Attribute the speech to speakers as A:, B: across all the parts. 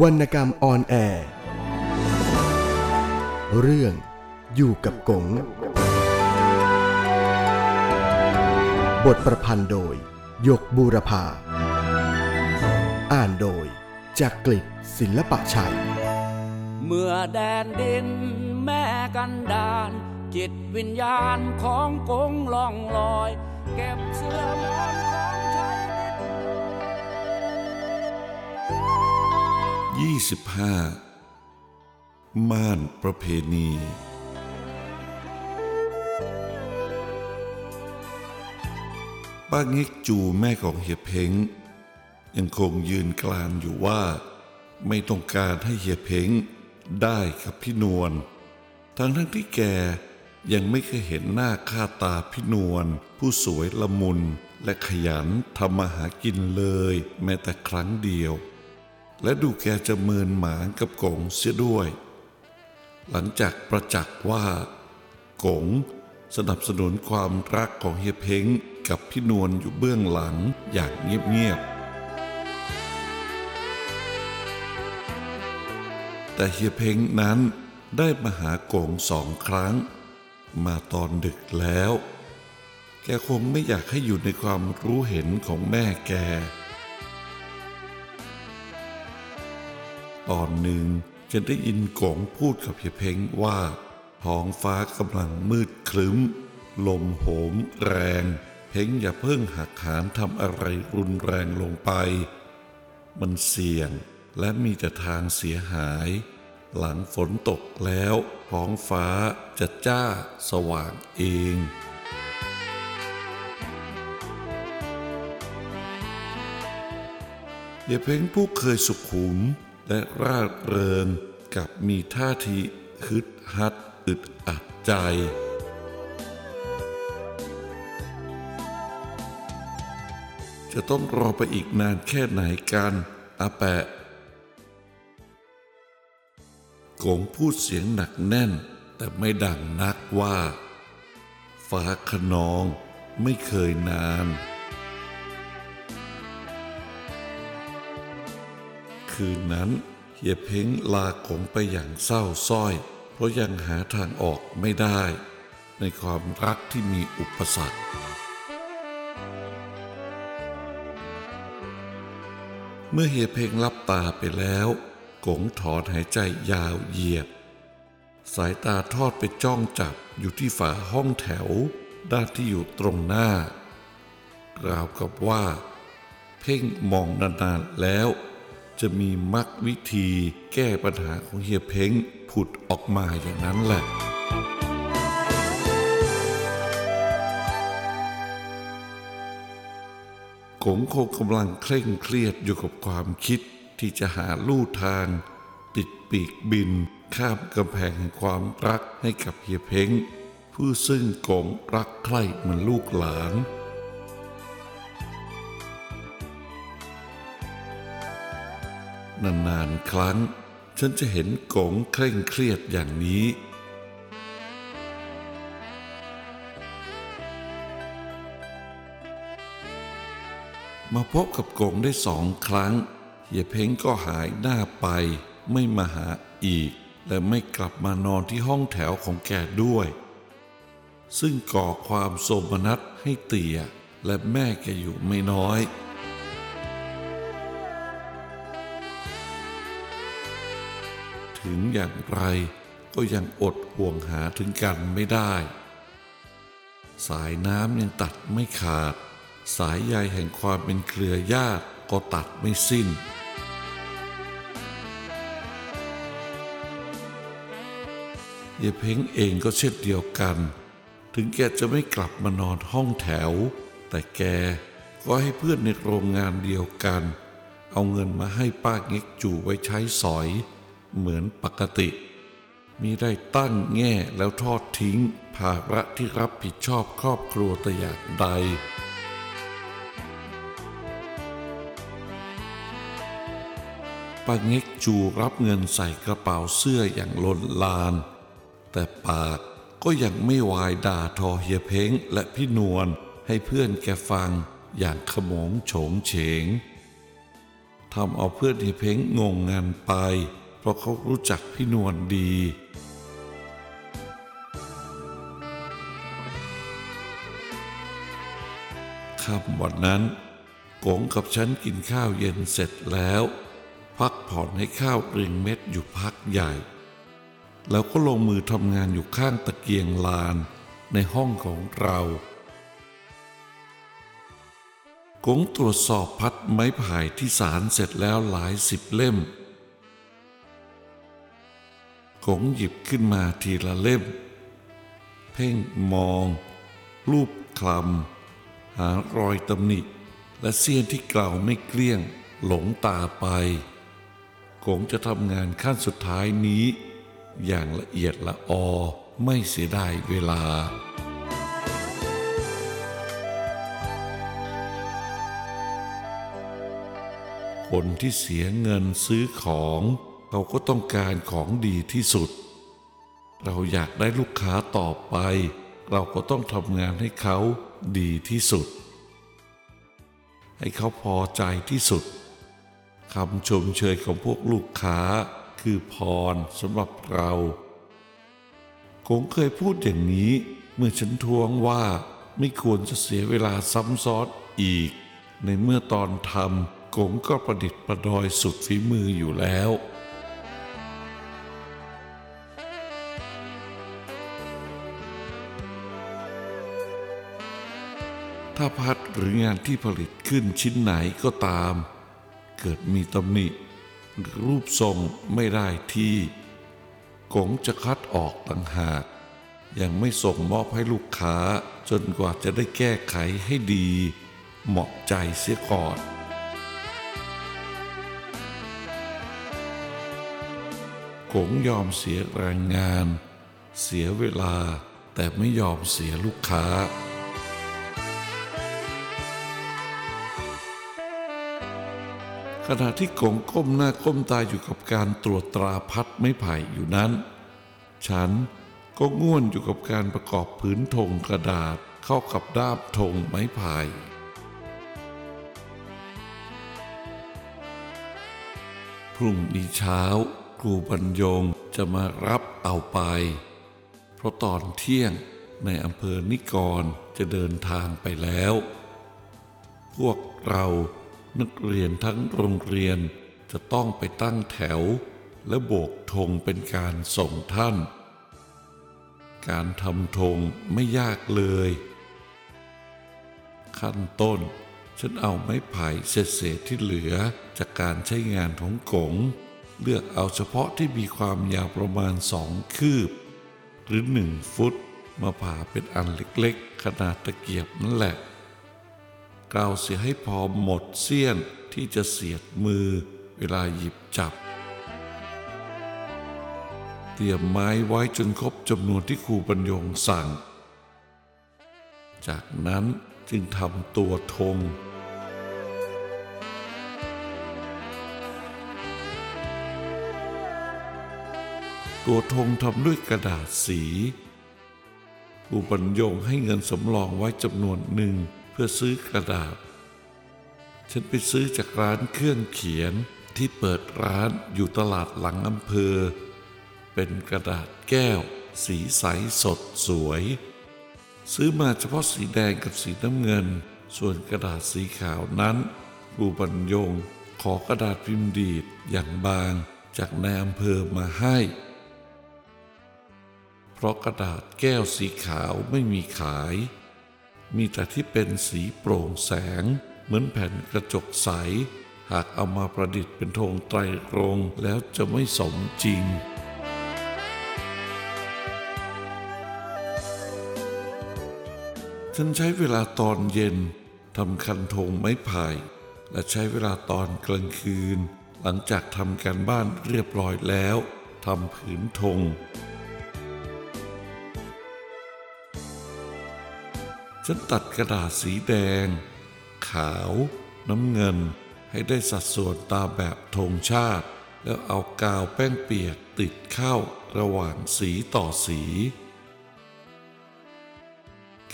A: วรรณกรรมออนแอร์ เรื่องอยู่กับกง บทประพันธ์โดย ยกบูรพา อ่านโดยจากกลิศศิลปะชัย
B: เมื่อแดนดินแม่กันดาน จิตวิญญาณของกงล่องลอย เก็บเสื้อ
C: 25 ม่านประเพณี ป้าเง็กจูแม่ของเฮียเพ้ง ยังคงยืนกลานอยู่ว่า ไม่ต้องการให้เฮียเพ้งได้กับพี่นวล ทั้งทั้งที่แกยังไม่เคยเห็นหน้าค่าตาพี่นวลผู้สวยละมุนและขยันทำมาหากินเลย แม้แต่ครั้งเดียว และดูแกจะเมินหมางกับกงเสียด้วย หลังจากประจักษ์ว่ากงสนับสนุนความรักของเฮียเพ้งกับพี่นวลอยู่เบื้องหลังอย่างเงียบๆ แต่เฮียเพ้งนั้นได้มาหากงสองครั้ง มาตอนดึกแล้ว แกคงไม่อยากให้อยู่ในความรู้เห็นของแม่แก ตอนหนึ่งจะได้ยินกงพูดกับเฮียเพ้งว่า ท้องฟ้ากำลังมืดครึ้ม ลมโหมแรง เพ้งอย่าเพิ่งหักหานทำอะไรรุนแรงลงไป มันเสี่ยงและมีแต่ทางเสียหาย หลังฝนตกแล้ว ท้องฟ้าจะจ้าสว่างเองเฮียเพ้งผู้เคยสุขุม และร่าเริงกับมีท่าทีฮึดฮัดอึดอัดใจ จะต้องรอไปอีกนานแค่ไหนกันอาแปะกงพูดเสียงหนักแน่น แต่ไม่ดังนักว่า ฟ้าขนองไม่เคยนาน คืนนั้นเฮียเพ้งลากงไปอย่างเศร้าส้อย เพราะยังหาทางออกไม่ได้ ในความรักที่มีอุปสรรค เมื่อเฮียเพ้งลับตาไปแล้วกงถอนหายใจยาวเหยียด สายตาทอดไปจ้องจับอยู่ที่ฝาห้องแถว ด้านที่อยู่ตรงหน้าราวกับว่า เพ่งมองนานๆแล้ว จะมีมักวิธีแก้ปัญหาของเฮียเพ้งผุดออกมาอย่างนั้นแหละกงคงกำลังเคร่งเครียดอยู่กับความคิดที่จะหาลู่ทางติดปีกบิน ข้ามกำแพงแห่งความรักให้กับเฮียเพ้งผู้ซึ่งกงรักใคร่เหมือนลูกหลาน นานๆครั้ง ฉันจะเห็นกงเคร่งเครียดอย่างนี้ มาพบกับกงได้สองครั้งเฮียเพ้งก็หายหน้าไป ไม่มาหาอีก และไม่กลับมานอนที่ห้องแถวของแกด้วย ซึ่งก่อความโสมนัสให้เตี่ยและแม่แกอยู่ไม่น้อย ถึงอย่างไร ก็ยังอดห่วงหาถึงกันไม่ได้ สายน้ำยังตัดไม่ขาด สายใยแห่งความเป็นเครือญาติก็ตัดไม่สิ้นเยเพ้งเองก็เช่นเดียวกัน ถึงแกจะไม่กลับมานอนห้องแถว แต่แกก็ให้เพื่อนในโรงงานเดียวกัน เอาเงินมาให้ป้าเง็กจู่ไว้ใช้สอย เหมือนปกติ มีได้ตั้งแง่แล้วทอดทิ้ง ภาระที่รับผิดชอบครอบครัวแต่อย่างใดป้าเง็กจูรับเงินใส่กระเป๋าเสื้ออย่างล้นลาน แต่ปากก็ยังไม่วายด่าทอเฮียเพ้งและพี่นวลให้เพื่อนแกฟังอย่างขมงโฉงเฉงทำเอาเพื่อนเฮียเพ้งงงงานไป เพราะเขารู้จักพี่นวลดี ค่ำวันนั้นกงกับฉันกินข้าวเย็นเสร็จแล้ว พักผ่อนให้ข้าวเรียงเม็ดอยู่พักใหญ่ แล้วก็ลงมือทำงานอยู่ข้างตะเกียงลานในห้องของเรากงตรวจสอบพัดไม้ไผ่ที่สารเสร็จแล้วหลายสิบเล่ม กงหยิบขึ้นมาทีละเล่ม เพ่งมอง รูปคลำหารอยตำหนิ และเสี้ยนที่กล่าวไม่เกลี้ยง หลงตาไปกงจะทำงานขั้นสุดท้ายนี้ อย่างละเอียดละออไม่เสียดายเวลาคนที่เสียเงินซื้อของ เขาก็ต้องการของดีที่สุด เราอยากได้ลูกค้าต่อไป เราก็ต้องทำงานให้เขาดีที่สุด ให้เขาพอใจที่สุดคำชมเชยของพวกลูกค้าคือพรสำหรับเราคงเคยพูดอย่างนี้เมื่อฉันทวงว่าไม่ควรจะเสียเวลาซ้ำซ้อนอีก ในเมื่อตอนทำกงก็ประดิษฐ์ประดอยสุดฝีมืออยู่แล้ว ถ้าพัดหรืองานที่ผลิตขึ้นชิ้นไหนก็ตาม เกิดมีตำหนิหรือรูปทรงไม่ได้ที่กงจะคัดออกต่างหาก ยังไม่ส่งมอบให้ลูกค้าจนกว่าจะได้แก้ไขให้ดี เหมาะใจเสียก่อนกงยอมเสียแรงงาน เสียเวลาแต่ไม่ยอมเสียลูกค้า ขณะที่กงก้มหน้าก้มตาอยู่กับการตรวจตราพัดไม้ไผ่อยู่นั้น ฉันก็ง่วนอยู่กับการประกอบผืนธงกระดาษเข้ากับด้ามธงไม้ไผ่พรุ่งนี้เช้าครูบรรยงจะมารับเอาไป เพราะตอนเที่ยงในอำเภอนิกรจะเดินทางไปแล้ว พวกเรา นักเรียนทั้งโรงเรียนจะต้องไปตั้งแถว และโบกธงเป็นการส่งท่าน การทำธงไม่ยากเลย ขั้นต้น ฉันเอาไม้ไผ่เศษๆที่เหลือจากการใช้งานของกง เลือกเอาเฉพาะที่มีความยาวประมาณสองคืบ หรือหนึ่งฟุต มาผ่าเป็นอันเล็กๆ ขนาดตะเกียบนั่นแหละ กล่าวเสียให้พอหมดเสี้ยนที่จะเสียดมือเวลาหยิบจับ เตรียมไม้ไว้จนครบจำนวนที่ครูบรรยงสั่ง จากนั้นจึงทำตัวธงตัวธงทำด้วยกระดาษสีครูบรรยงให้เงินสำรองไว้จำนวนหนึ่ง เพื่อซื้อกระดาษ ฉันไปซื้อจากร้านเครื่องเขียนที่เปิดร้านอยู่ตลาดหลังอำเภอ เป็นกระดาษแก้ว สีใสสดสวย ซื้อมาเฉพาะสีแดงกับสีน้ำเงิน ส่วนกระดาษสีขาวนั้นครูบรรยงขอกระดาษพิมพ์ดีดอย่างบางจากนายอำเภอมาให้ เพราะกระดาษแก้วสีขาวไม่มีขาย มีแต่ที่เป็นสีโปร่งแสง เหมือนแผ่นกระจกใส หากเอามาประดิษฐ์เป็นธงไตรรงแล้วจะไม่สมจริงฉันใช้เวลาตอนเย็นทำคันธงไม้ไผ่และใช้เวลาตอนกลางคืน หลังจากทำการบ้านเรียบร้อยแล้วทำผืนธง ฉันตัดกระดาษสีแดง ขาว น้ำเงิน ให้ได้สัดส่วนตามแบบธงชาติ แล้วเอากาวแป้งเปียกติดเข้าระหว่างสีต่อสี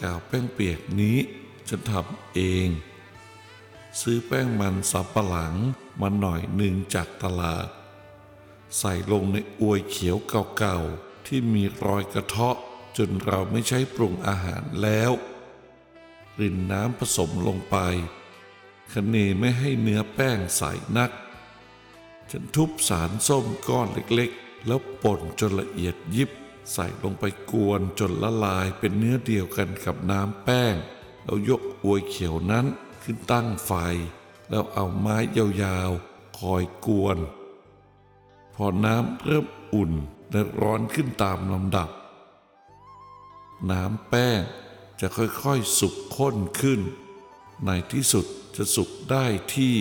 C: กาวแป้งเปียกนี้ฉันทำเอง ซื้อแป้งมันสับปะหลังมาหน่อยหนึ่งจากตลาด ใส่ลงในอวยเขียวเก่าๆที่มีรอยกระเทาะจนเราไม่ใช้ปรุงอาหารแล้ว รินน้ำผสมลงไปคะเนไม่ให้เนื้อแป้งใสนัก ฉันทุบสารส้มก้อนเล็กๆ แล้วป่นจนละเอียดยิบ ใส่ลงไปกวนจนละลายเป็นเนื้อเดียวกันกับน้ำแป้ง แล้วยกอวยเขียวนั้นขึ้นตั้งไฟ แล้วเอาไม้ยาวๆ คอยกวน พอน้ำเริ่มอุ่นและร้อนขึ้นตามลำดับ น้ำแป้ง จะค่อยๆสุกข้นขึ้น ในที่สุดจะสุกได้ที่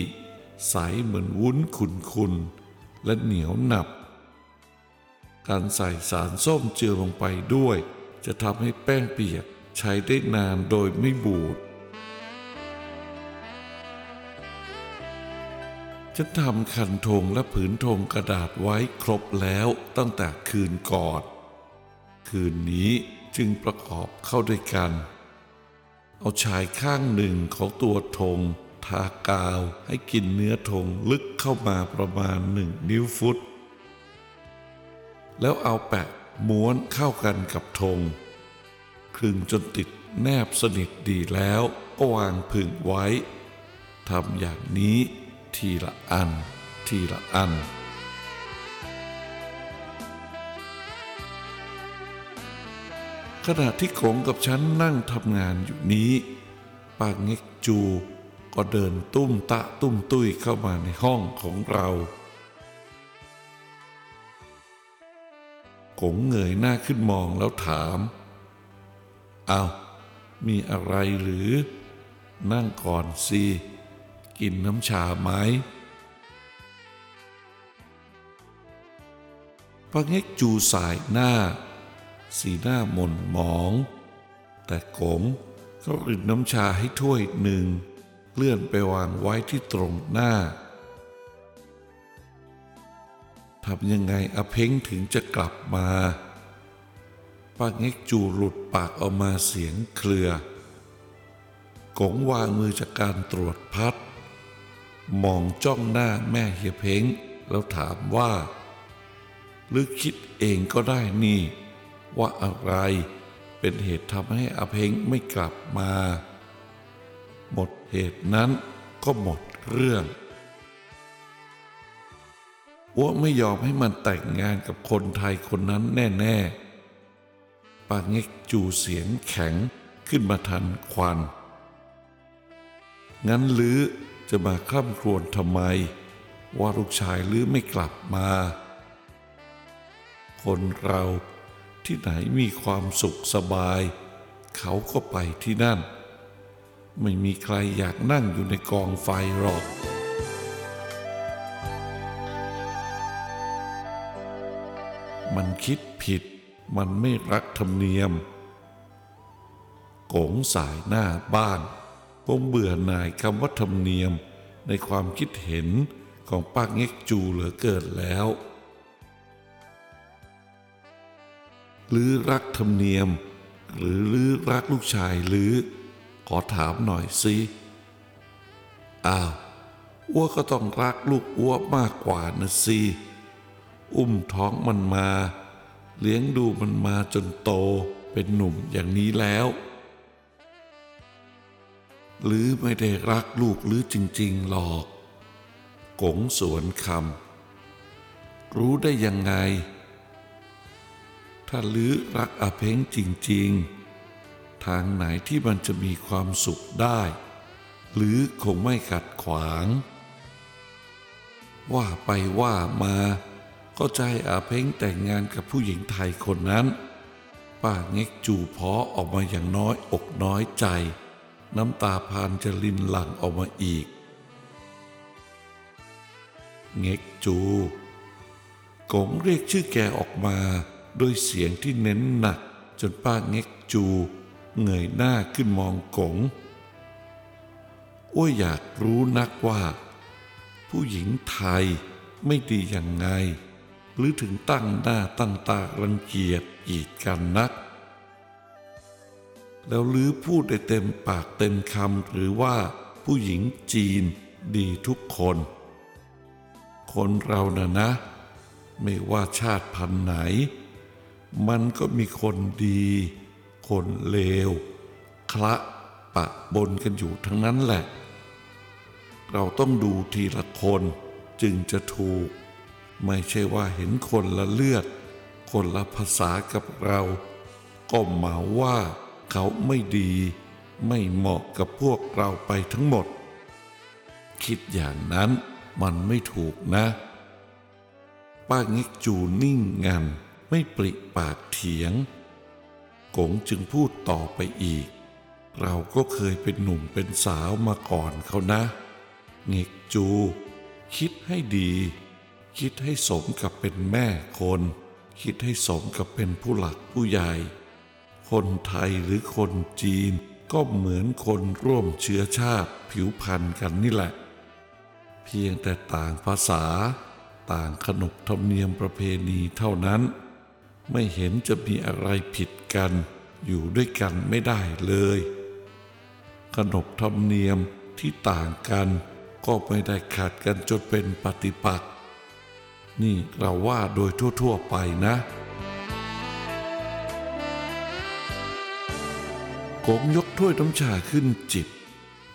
C: ใสเหมือนวุ้นขุนๆ และเหนียวหนับ การใส่สารส้มเจือลงไปด้วย จะทำให้แป้งเปียกใช้ได้นานโดยไม่บูดฉันทำคันธงและผืนธงกระดาษไว้ครบแล้วตั้งแต่คืนก่อน คืนนี้ จึงประกอบเข้าด้วยกัน เอาชายข้างหนึ่งของตัวธงทากาวให้กินเนื้อธงลึกเข้ามาประมาณหนึ่งนิ้วฟุต แล้วเอาแปะม้วนเข้ากันกับธงคลึงจนติดแนบสนิทดีแล้วก็วางผึ่งไว้ทำอย่างนี้ทีละอัน ทีละอัน ขณะที่กงกับฉันนั่งทำงานอยู่นี้ ปางเง็กจูก็เดินตุ้มตะตุ้มตุ้ยเข้ามาในห้องของเรากงเงยหน้าขึ้นมองแล้วถามเอาวมีอะไรหรือ นั่งก่อนสิกินน้ำชาไหมปางเง็กจูสายหน้า สีหน้าหม่นหมอง แต่กงก็รินน้ำชาให้ถ้วยหนึ่ง เลื่อนไปวางไว้ที่ตรงหน้าทำยังไงอเพ้งถึงจะกลับมาป้าเง็กจูหลุดปากออกมาเสียงเคลือกงวางมือจากการตรวจพัด มองจ้องหน้าแม่เฮียเพ้งแล้วถามว่า หรือคิดเองก็ได้นี่ ว่าอะไรเป็นเหตุทำให้อาเพ้งไม่กลับมา หมดเหตุนั้นก็หมดเรื่องอ้วไม่ยอมให้มันแต่งงานกับคนไทยคนนั้นแน่ ๆ ปาเง็กจูเสียงแข็งขึ้นมาทันควัน งั้นลือจะมาคร่ำครวญทำไม ว่าลูกชายลือไม่กลับมา คนเรา ที่ไหนมีความสุขสบาย เขาก็ไปที่นั่น ไม่มีใครอยากนั่งอยู่ในกองไฟหรอกมันคิดผิด มันไม่รักธรรมเนียม โกงสายหน้าบ้านคงเบื่อหน่ายคำว่าธรรมเนียมในความคิดเห็นของป้าเง็กจูเหลือเกินแล้ว หรือรักธรรมเนียม หรือลือรักลูกชายหรือขอถามหน่อยสิอ้าวอ้วก็ต้องรักลูกอ้วมากกว่านะสิอุ้มท้องมันมา เลี้ยงดูมันมาจนโตเป็นหนุ่มอย่างนี้แล้ว หรือไม่ได้รักลูกหรือจริง ๆ หรอก กงสวนคำรู้ได้ยังไง ถ้าลือรักอเพ้งจริง ๆ ทางไหนที่มันจะมีความสุขได้ หรือคงไม่ขัดขวาง ว่าไปว่ามาก็ใจอาเพ้งแต่งงานกับผู้หญิงไทยคนนั้น ป้าเง็กจูพอออกมาอย่างน้อยอกน้อยใจ น้ำตาพานจะลินหลั่งออกมาอีก เง็กจูกงเรียกชื่อแกออกมา ด้วยเสียงที่เน้นหนักจนป้าเง็กจู เงยหน้าขึ้นมองกงอ้วยอยากรู้นักว่า ผู้หญิงไทยไม่ดียังไง หรือถึงตั้งหน้าตั้งตารังเกียจกีดกันนัก แล้วลือพูดได้เต็มปากเต็มคำหรือว่าผู้หญิงจีนดีทุกคน คนเราน่ะนะ ไม่ว่าชาติพันธุ์ไหน มันก็มีคนดี คนเลวคละปะบนกันอยู่ทั้งนั้นแหละ เราต้องดูทีละคนจึงจะถูก ไม่ใช่ว่าเห็นคนละเลือด คนละภาษากับเรา ก็หมาว่าเขาไม่ดี ไม่เหมาะกับพวกเราไปทั้งหมด คิดอย่างนั้นมันไม่ถูกนะ ป้างิกจูนิ่งงัน ไม่ปริปากเถียง กงจึงพูดต่อไปอีก เราก็เคยเป็นหนุ่มเป็นสาวมาก่อนเขานะ เงกจู คิดให้ดี คิดให้สมกับเป็นแม่คน คิดให้สมกับเป็นผู้หลักผู้ใหญ่ คนไทยหรือคนจีนก็เหมือนคนร่วมเชื้อชาติผิวพันธุ์กันนี่แหละ เพียงแต่ต่างภาษา ต่างขนบธรรมเนียมประเพณีเท่านั้น ไม่เห็นจะมีอะไรผิดกัน อยู่ด้วยกันไม่ได้เลย ขนบธรรมเนียมที่ต่างกันก็ไม่ได้ขัดกันจนเป็นปฏิปักษ์ นี่เราว่าโดยทั่ว ๆ ไปนะกงยกถ้วยน้ำชาขึ้นจิบ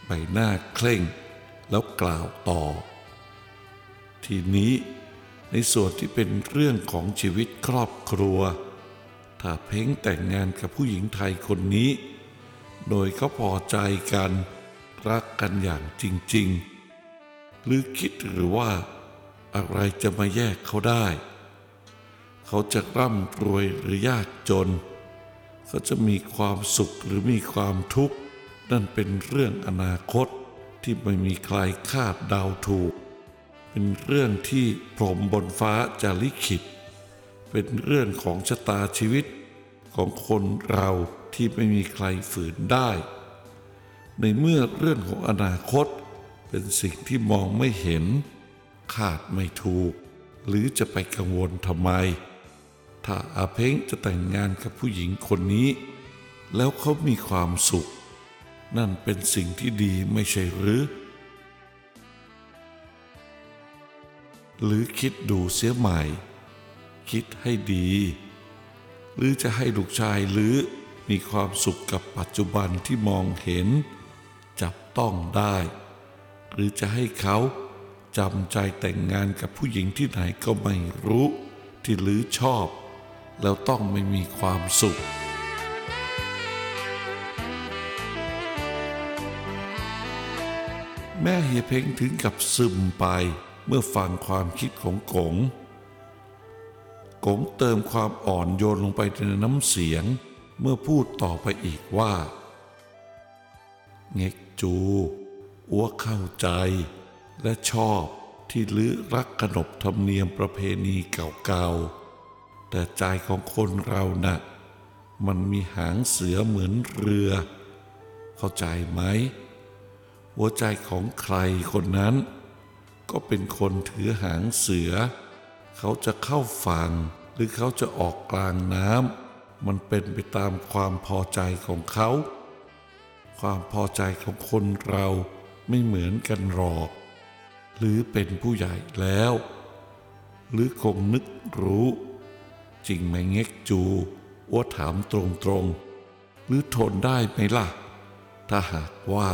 C: ใบหน้าเคร่ง แล้วกล่าวต่อ ทีนี้ ในส่วนที่เป็นเรื่องของชีวิตครอบครัว ถ้าเพ้งแต่งงานกับผู้หญิงไทยคนนี้ โดยเขาพอใจกันรักกันอย่างจริง ๆ หรือคิดหรือว่าอะไรจะมาแยกเขาได้ เขาจะร่ำรวยหรือยากจน เขาจะมีความสุขหรือมีความทุกข์ นั่นเป็นเรื่องอนาคตที่ไม่มีใครคาดเดาถูก เป็นเรื่องที่พรมบนฟ้าจะลิขิต เป็นเรื่องของชะตาชีวิตของคนเราที่ไม่มีใครฝืนได้ ในเมื่อเรื่องของอนาคตเป็นสิ่งที่มองไม่เห็นคาดไม่ถูก หรือจะไปกังวลทำไม ถ้าอาเพ้งจะแต่งงานกับผู้หญิงคนนี้ แล้วเขามีความสุข นั่นเป็นสิ่งที่ดีไม่ใช่หรือ หรือคิดดูเสียใหม่ คิดให้ดี หรือจะให้ลูกชายหรือมีความสุขกับปัจจุบันที่มองเห็น จับต้องได้ หรือจะให้เขาจำใจแต่งงานกับผู้หญิงที่ไหนก็ไม่รู้ ที่หรือชอบ แล้วต้องไม่มีความสุขแม่เฮียเพ้งถึงกับซึมไป มื่อฟังความคิดของกงกงเติมความอ่อนโยนลงไปในน้ำเสียง เมื่อพูดต่อไปอีกว่า เง็กจูอ้วเข้าใจ และชอบที่ลือรักขนบธรรมเนียมประเพณีเก่าๆ แต่ใจของคนเราน่ะ มันมีหางเสือเหมือนเรือ เข้าใจไหม หัวใจของใครคนนั้น ก็เป็นคนถือหางเสือ เขาจะเข้าฝั่งหรือเขาจะออกกลางน้ำมันเป็นไปตามความพอใจของเขา ความพอใจของคนเราไม่เหมือนกันหรอก หรือเป็นผู้ใหญ่แล้ว หรือคงนึกรู้ จริงไหมเง็กจูอ้วถามตรงๆ หรือทนได้ไหมล่ะ ถ้าหากว่า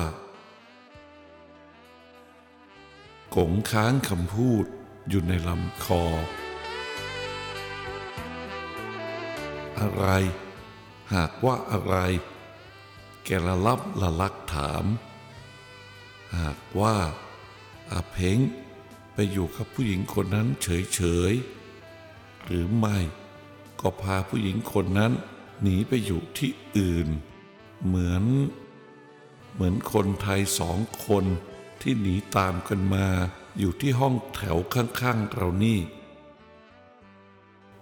C: กงค้างคำพูดอยู่ในลำคอ อะไร หากว่าอะไร แกละลับละลักถาม หากว่าอาเพงไปอยู่กับผู้หญิงคนนั้นเฉยๆ หรือไม่ก็พาผู้หญิงคนนั้นหนีไปอยู่ที่อื่น เหมือน เหมือนคนไทยสองคน ที่หนีตามกันมาอยู่ที่ห้องแถวข้างๆเรานี่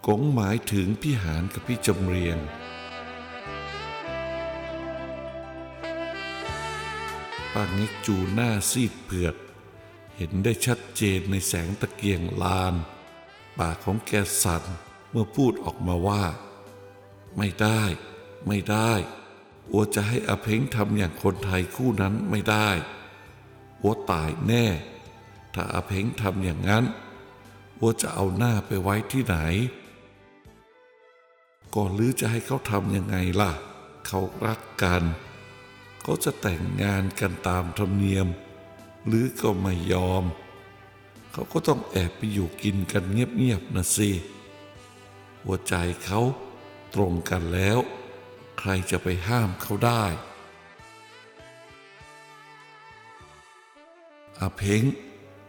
C: กงหมายถึงพี่หานกับพี่จำเรียงป้างิกจูหน้าซีดเผือด เห็นได้ชัดเจนในแสงตะเกียงลาน ปากของแกสั่นเมื่อพูดออกมาว่า ไม่ได้ ไม่ได้อัวจะให้อเพ้งทำอย่างคนไทยคู่นั้นไม่ได้ อัวตายแน่ ถ้าอาเพ้งทำอย่างนั้นว่าจะเอาหน้าไปไว้ที่ไหน ก่อนหรือจะให้เขาทำยังไงล่ะ เขารักกัน เขาจะแต่งงานกันตามธรรมเนียมหรือก็ไม่ยอม เขาก็ต้องแอบไปอยู่กินกันเงียบๆนะสิ หัวใจเขาตรงกันแล้ว ใครจะไปห้ามเขาได้ อาเพ้ง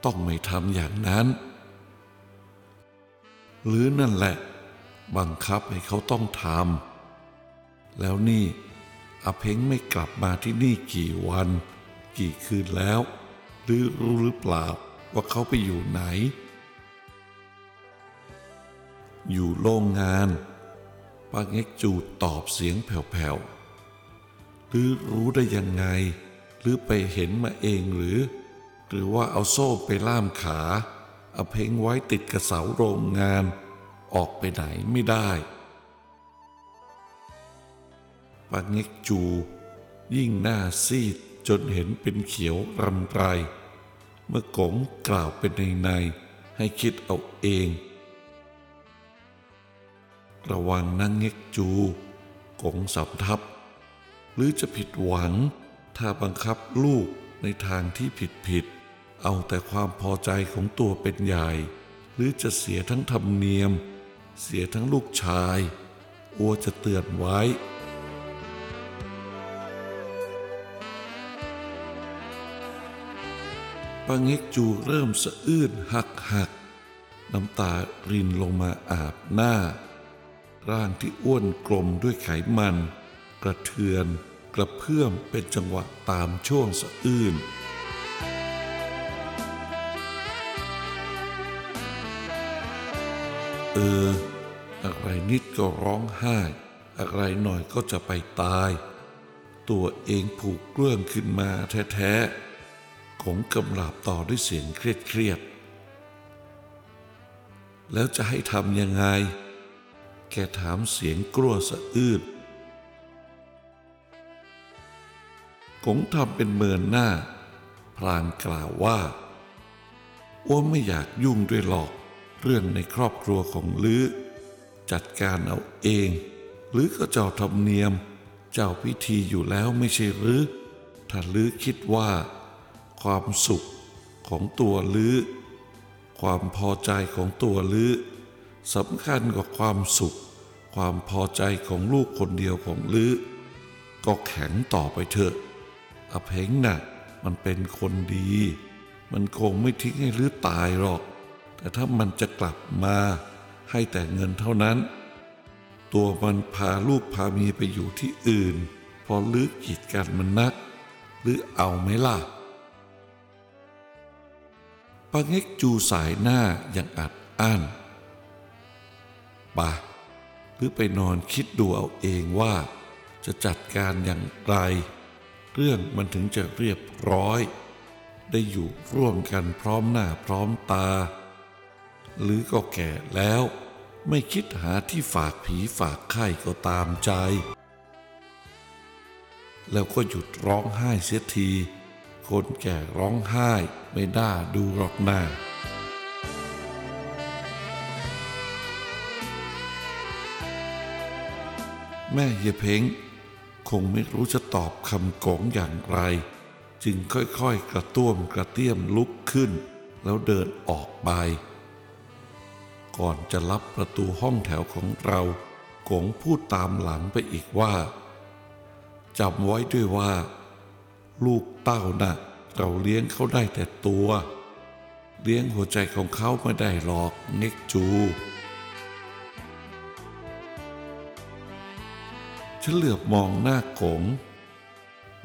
C: ต้องไม่ทำอย่างนั้น หรือนั่นแหละ บังคับให้เขาต้องทำแล้วนี่อาเพ้งไม่กลับมาที่นี่กี่วัน กี่คืนแล้ว หรือรู้หรือเปล่าว่าเขาไปอยู่ไหน อยู่โรงงานป้าเง็กจูตอบเสียงแผ่วๆหรือรู้ได้ยังไง หรือไปเห็นมาเองหรือ หรือว่าเอาโซ่ไปล่ามขาเอาเพ้งไว้ติดกระเสาโรงงาน ออกไปไหนไม่ได้ป้าเง็กจู ยิ่งหน้าซีดจนเห็นเป็นเขียวรำไร เมื่อกงกล่าวเป็นในในให้คิดเอาเอง ระวังนั่งเง็กจู กงสำทับ หรือจะผิดหวังถ้าบังคับลูกในทางที่ผิดผิด เอาแต่ความพอใจของตัวเป็นใหญ่ หรือจะเสียทั้งธรรมเนียม เสียทั้งลูกชาย อัวจะเตือนไว้ปาเง็กจูเริ่มสะอื้นหักหัก น้ำตารินลงมาอาบหน้า ร่างที่อ้วนกลมด้วยไขมัน กระเทือนกระเพื่อมเป็นจังหวะตามช่วงสะอื้น นิดก็ร้องไห้ อะไรหน่อยก็จะไปตาย ตัวเองผูกเรื่องขึ้นมาแท้ๆคงกำลาบต่อด้วยเสียงเครียดๆแล้วจะให้ทำยังไง แกถามเสียงกลัวสะอื้นคงทำเป็นเมินหน้า พลางกล่าวว่าอ้วไม่อยากยุ่งด้วยหรอก เรื่องในครอบครัวของลื้อ จัดการเอาเอง หรือก็เจ้าธรรมเนียม เจ้าพิธีอยู่แล้วไม่ใช่หรือ ถ้าลือคิดว่า ความสุขของตัวลือ ความพอใจของตัวลือสำคัญกว่าความสุข ความพอใจของลูกคนเดียวของลือ ก็แข็งต่อไปเถอะอเพ็งน่ะมันเป็นคนดี มันคงไม่ทิ้งให้ลือตายหรอก แต่ถ้ามันจะกลับมา ให้แต่เงินเท่านั้น ตัวมันพาลูกพาเมียไปอยู่ที่อื่น พอลือกีดกันมันนัก หรือเอาไหมล่ะปาเง็กจูสายหน้าอย่างอัดอั้นปะหรือไปนอนคิดดูเอาเองว่า จะจัดการอย่างไร เรื่องมันถึงจะเรียบร้อย ได้อยู่ร่วมกันพร้อมหน้าพร้อมตา หรือก็แก่แล้ว ไม่คิดหาที่ฝากผีฝากไข้ก็ตามใจ แล้วก็หยุดร้องไห้เสียที คนแก่ร้องไห้ไม่น่าดูหรอกหน้าแม่เยเพ้งคงไม่รู้จะตอบคำโกงอย่างไร จึงค่อยๆกระต้วมกระเตี้ยมลุกขึ้น แล้วเดินออกไป ก่อนจะลับประตูห้องแถวของเรากงพูดตามหลังไปอีกว่าจำไว้ด้วยว่า ลูกเต้านะ่ะเราเลี้ยงเขาได้แต่ตัว เลี้ยงหัวใจของเขาไม่ได้หรอกเง็กจู ฉันเหลือบมองหน้ากง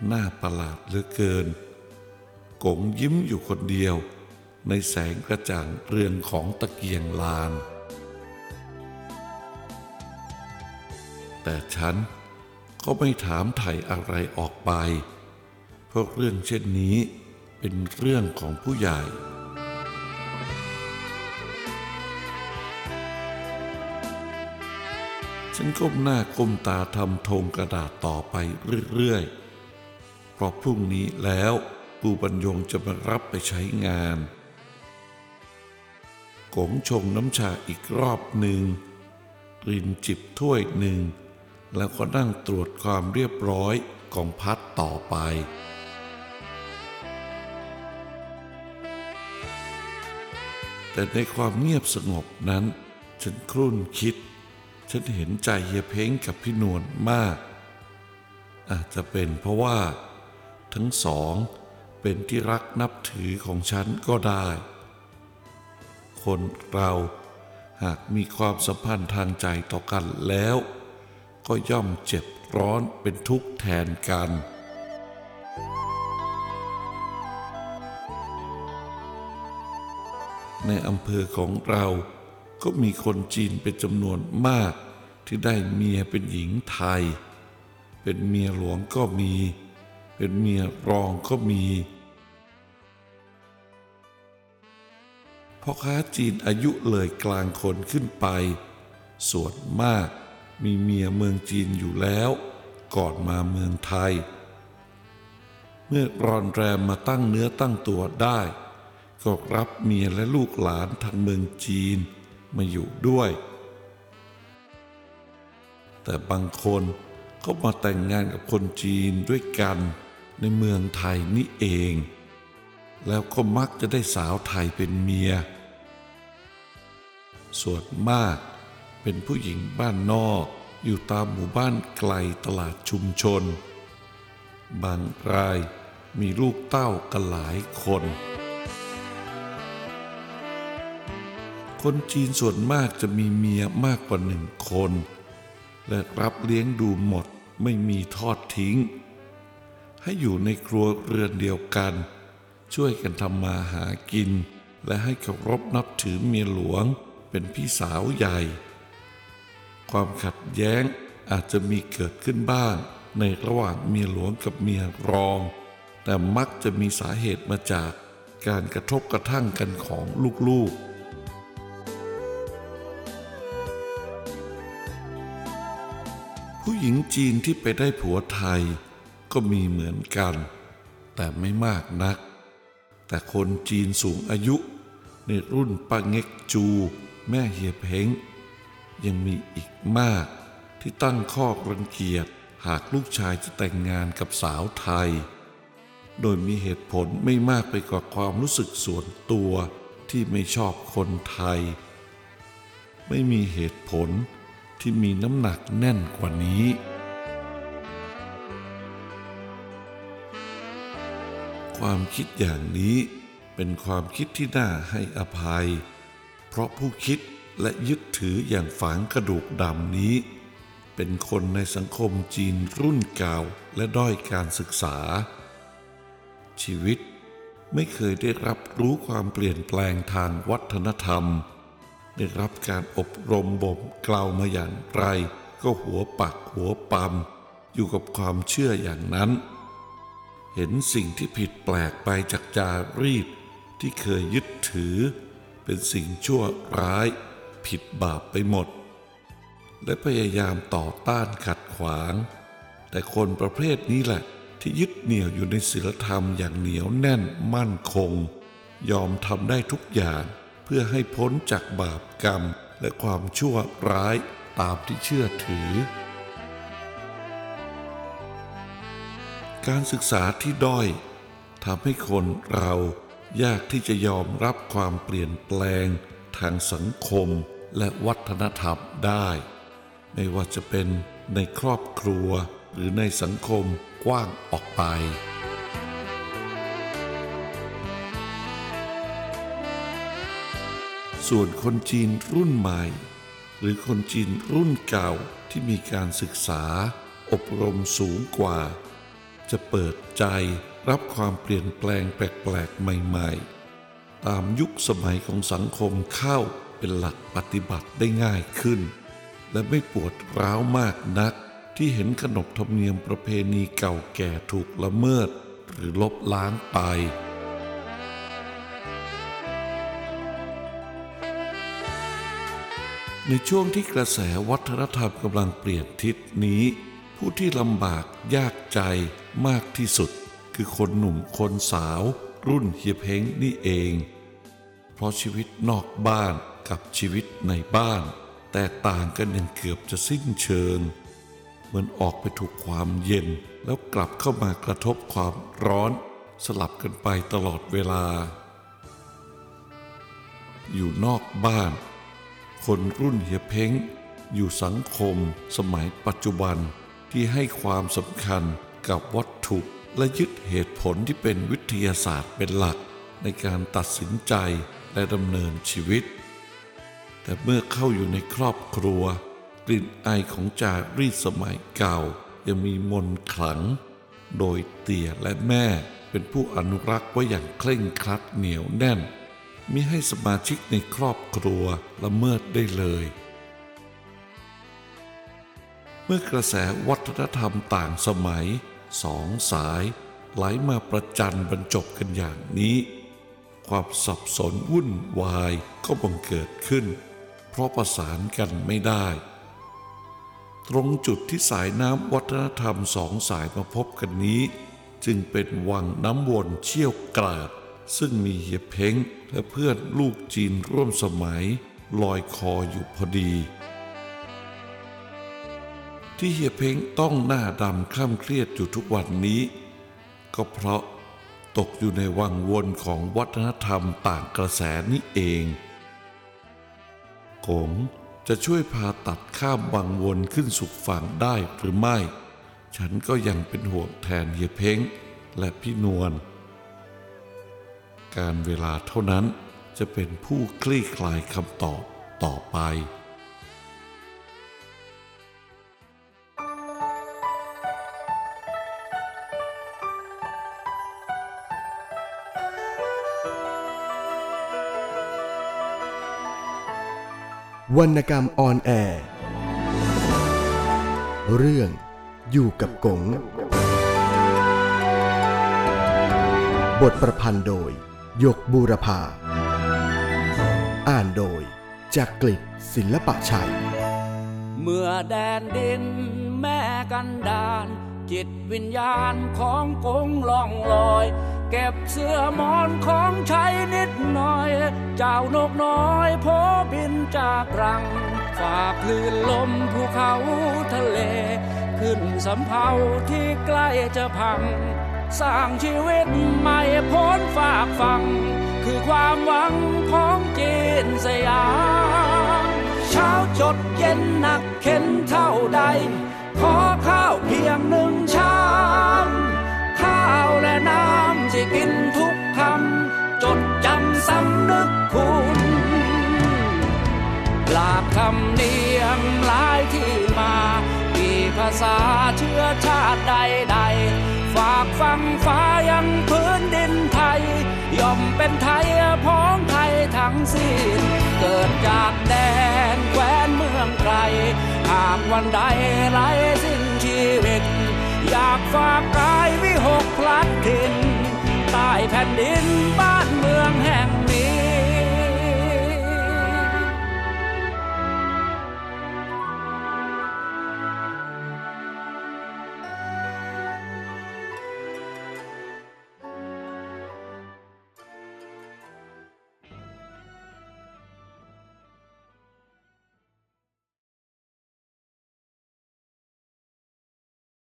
C: หน้าประหลาดเหลือเกินกงยิ้มอยู่คนเดียว ในแสงกระจ่างเรืองของตะเกียงลาน แต่ฉันก็ไม่ถามไถ่อะไรออกไป เพราะเรื่องเช่นนี้เป็นเรื่องของผู้ใหญ่ฉันก้มหน้าก้มตาทำธงกระดาษต่อไปเรื่อยๆ เพราะพรุ่งนี้แล้วปูบรรยงจะมารับไปใช้งาน กงชงน้ำชาอีกรอบหนึ่งรินจิบถ้วยหนึ่ง แล้วก็นั่งตรวจความเรียบร้อยของพัดต่อไป แต่ในความเงียบสงบนั้น ฉันครุ่นคิด ฉันเห็นใจเฮียเพ้งกับพี่นวลมาก อาจจะเป็นเพราะว่า ทั้งสองเป็นที่รักนับถือของฉันก็ได้ คนเรา หากมีความสัมพันธ์ทางใจต่อกันแล้ว ก็ย่อมเจ็บร้อนเป็นทุกข์แทนกัน ในอำเภอของเราก็มีคนจีนเป็นจำนวนมากที่ได้เมียเป็นหญิงไทย เป็นเมียหลวงก็มี เป็นเมียรองก็มี พ่อค้าจีนอายุเลยกลางคนขึ้นไป ส่วนมากมีเมียเมืองจีนอยู่แล้ว ก่อนมาเมืองไทย เมื่อรอนแรมมาตั้งเนื้อตั้งตัวได้ ก็รับเมียและลูกหลานทางเมืองจีนมาอยู่ด้วย แต่บางคนก็มาแต่งงานกับคนจีนด้วยกันในเมืองไทยนี่เอง แล้วก็มักจะได้สาวไทยเป็นเมีย ส่วนมากเป็นผู้หญิงบ้านนอกอยู่ตามหมู่บ้านไกลตลาดชุมชน บางรายมีลูกเต้ากันหลายคน คนจีนส่วนมากจะมีเมียมากกว่าหนึ่งคน และรับเลี้ยงดูหมดไม่มีทอดทิ้ง ให้อยู่ในครัวเรือนเดียวกัน ช่วยกันทำมาหากิน และให้เคารพนับถือเมียหลวงเป็นพี่สาวใหญ่ ความขัดแย้งอาจจะมีเกิดขึ้นบ้าง ในระหว่างเมียหลวงกับเมียรอง แต่มักจะมีสาเหตุมาจากการกระทบกระทั่งกันของลูกๆผู้หญิงจีนที่ไปได้ผัวไทยก็มีเหมือนกัน แต่ไม่มากนัก แต่คนจีนสูงอายุ ในรุ่นป้าเง็กจู แม่เฮียเพ้ง ยังมีอีกมากที่ตั้งข้อรังเกียจหากลูกชายจะแต่งงานกับสาวไทย โดยมีเหตุผลไม่มากไปกว่าความรู้สึกส่วนตัวที่ไม่ชอบคนไทย ไม่มีเหตุผลที่มีน้ำหนักแน่นกว่านี้ ความคิดอย่างนี้ เป็นความคิดที่น่าให้อภัย เพราะผู้คิดและยึดถืออย่างฝังกระดูกดำนี้ เป็นคนในสังคมจีนรุ่นเก่าและด้อยการศึกษา ชีวิตไม่เคยได้รับรู้ความเปลี่ยนแปลงทางวัฒนธรรม ได้รับการอบรมบ่มกล่าวมาอย่างไร ก็หัวปักหัวปั๊มอยู่กับความเชื่ออย่างนั้น เห็นสิ่งที่ผิดแปลกไปจากจารีตที่เคยยึดถือ เป็นสิ่งชั่วร้าย ผิดบาปไปหมด และพยายามต่อต้านขัดขวาง แต่คนประเภทนี้แหละ ที่ยึดเหนี่ยวอยู่ในศีลธรรมอย่างเหนียวแน่นมั่นคง ยอมทำได้ทุกอย่างเพื่อให้พ้นจากบาปกรรมและความชั่วร้ายตามที่เชื่อถือ การศึกษาที่ด้อยทำให้คนเรายากที่จะยอมรับความเปลี่ยนแปลง ทางสังคมและวัฒนธรรมได้ ไม่ว่าจะเป็นในครอบครัวหรือในสังคมกว้างออกไปส่วนคนจีนรุ่นใหม่ หรือคนจีนรุ่นเก่าที่มีการศึกษา อบรมสูงกว่า จะเปิดใจรับความเปลี่ยนแปลงแปลกๆ ใหม่ๆ ตามยุคสมัยของสังคมเข้าเป็นหลักปฏิบัติได้ง่ายขึ้น และไม่ปวดร้าวมากนักที่เห็นขนบธรรมเนียมประเพณีเก่าแก่ถูกละเมิด หรือลบล้างไปในช่วงที่กระแสวัฒนธรรมกำลังเปลี่ยนทิศนี้ ผู้ที่ลำบากยากใจ มากที่สุดคือคนหนุ่มคนสาว รุ่นเฮียเพ้งนี่เอง เพราะชีวิตนอกบ้านกับชีวิตในบ้าน แตกต่างกันอย่างเกือบจะสิ้นเชิง เหมือนออกไปถูกความเย็นแล้วกลับเข้ามากระทบความร้อน สลับกันไปตลอดเวลา อยู่นอกบ้าน คนรุ่นเฮียเพ้งอยู่สังคมสมัยปัจจุบันที่ให้ความสำคัญ กับวัตถุและยึดเหตุผลที่เป็นวิทยาศาสตร์เป็นหลักในการตัดสินใจและดำเนินชีวิต แต่เมื่อเข้าอยู่ในครอบครัว กลิ่นไอของจารีสมัยเก่ายังมีมนขลัง โดยเตี่ยและแม่เป็นผู้อนุรักษ์ไว้อย่างเคร่งครัดเหนียวแน่นมิให้สมาชิกในครอบครัวละเมิดได้เลย เมื่อกระแสวัฒนธรรมต่างสมัย สองสายไหลมาประจันบรรจบกันอย่างนี้ ความสับสนวุ่นวายก็บังเกิดขึ้น เพราะประสานกันไม่ได้ ตรงจุดที่สายน้ำวัฒนธรรมสองสายมาพบกันนี้ จึงเป็นวังน้ำวนเชี่ยวกราด ซึ่งมีเฮียเพ้งและเพื่อนลูกจีนร่วมสมัย ลอยคออยู่พอดี ที่เฮียเพ้งต้องหน้าดำคล่ำเครียดอยู่ทุกวันนี้ ก็เพราะตกอยู่ในวังวนของวัฒนธรรมต่างกระแสนี้เองกงจะช่วยพาตัดข้ามวังวนขึ้นสู่ฝั่งได้หรือไม่ ฉันก็ยังเป็นห่วงแทนเฮียเพ้งและพี่นวล การเวลาเท่านั้นจะเป็นผู้คลี่คลายคำตอบต่อไป
A: วรรณกรรมออนแอร์ เรื่องอยู่กับกง บทประพันธ์โดย ยกบูรพา อ่านโดยจากกลิศศิลปะชัย
B: เมื่อแดนดินแม่กันดาน จิตวิญญาณของกงล่องลอย เก็บเสื้อมอนของใช้นิดหน่อย เจ้านกน้อยโพบินจากรัง ฝากคลื่นลมภูเขาทะเล ขึ้นสำเภาที่ใกล้จะพัง สร้างชีวิตใหม่พ้นฝากฟัง คือความหวังของจีนสยามเช้าจดเย็นหนักเข็นเท่าใด ขอข้าวเพียงหนึ่งชามำเนียงหลายที่มากี่ภาษาเชื้อชาติใดๆ ฝากฟังฟ้ายังพื้นดินไทย ย่อมเป็นไทยพ้องไทยทั้งสิ้น เกิดจากแดนแคว้นเมืองไกล หากวันใดไร้สิ้นชีวิต อยากฝากกายวิหกพลัดถิ่นใต้แผ่นดินบ้านเมืองแห่ง